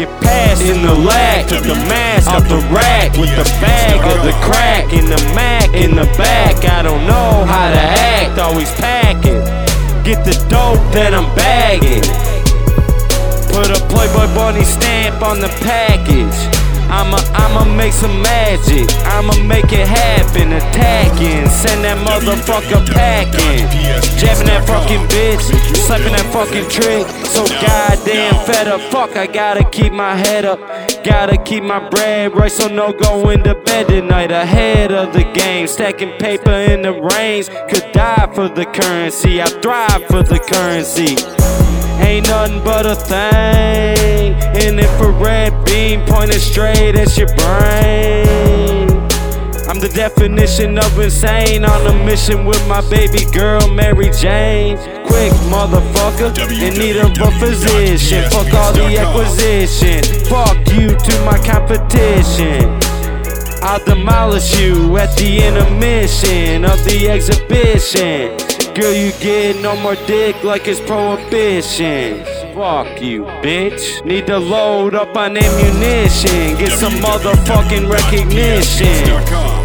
in the lack. Took the mask off the rack with the bag of the crack in the Mac in the back. I don't know how to act, always packing. Get the dope that I'm bagging. Put a Playboy Bunny stamp on the package. I'ma, make some magic. I'ma make it happen. Attacking, send that motherfucker packing. Jabbing that fucking bitch, slapping that fucking trick. So goddamn fed up. Fuck, I gotta keep my head up. Gotta keep my bread right, so no going to bed tonight. Ahead of the game, stacking paper in the rains. Could die for the currency. I thrive for the currency. Ain't nothing but a thing. An infrared beam pointed straight at your brain. I'm the definition of insane on a mission with my baby girl, Mary Jane. Quick, motherfucker, in need of a physician. Fuck all the acquisition. Fuck you to my competition. I'll demolish you at the intermission of the exhibition. Girl, you get no more dick like it's prohibition. Fuck you, bitch. Need to load up on ammunition. Get some motherfucking recognition.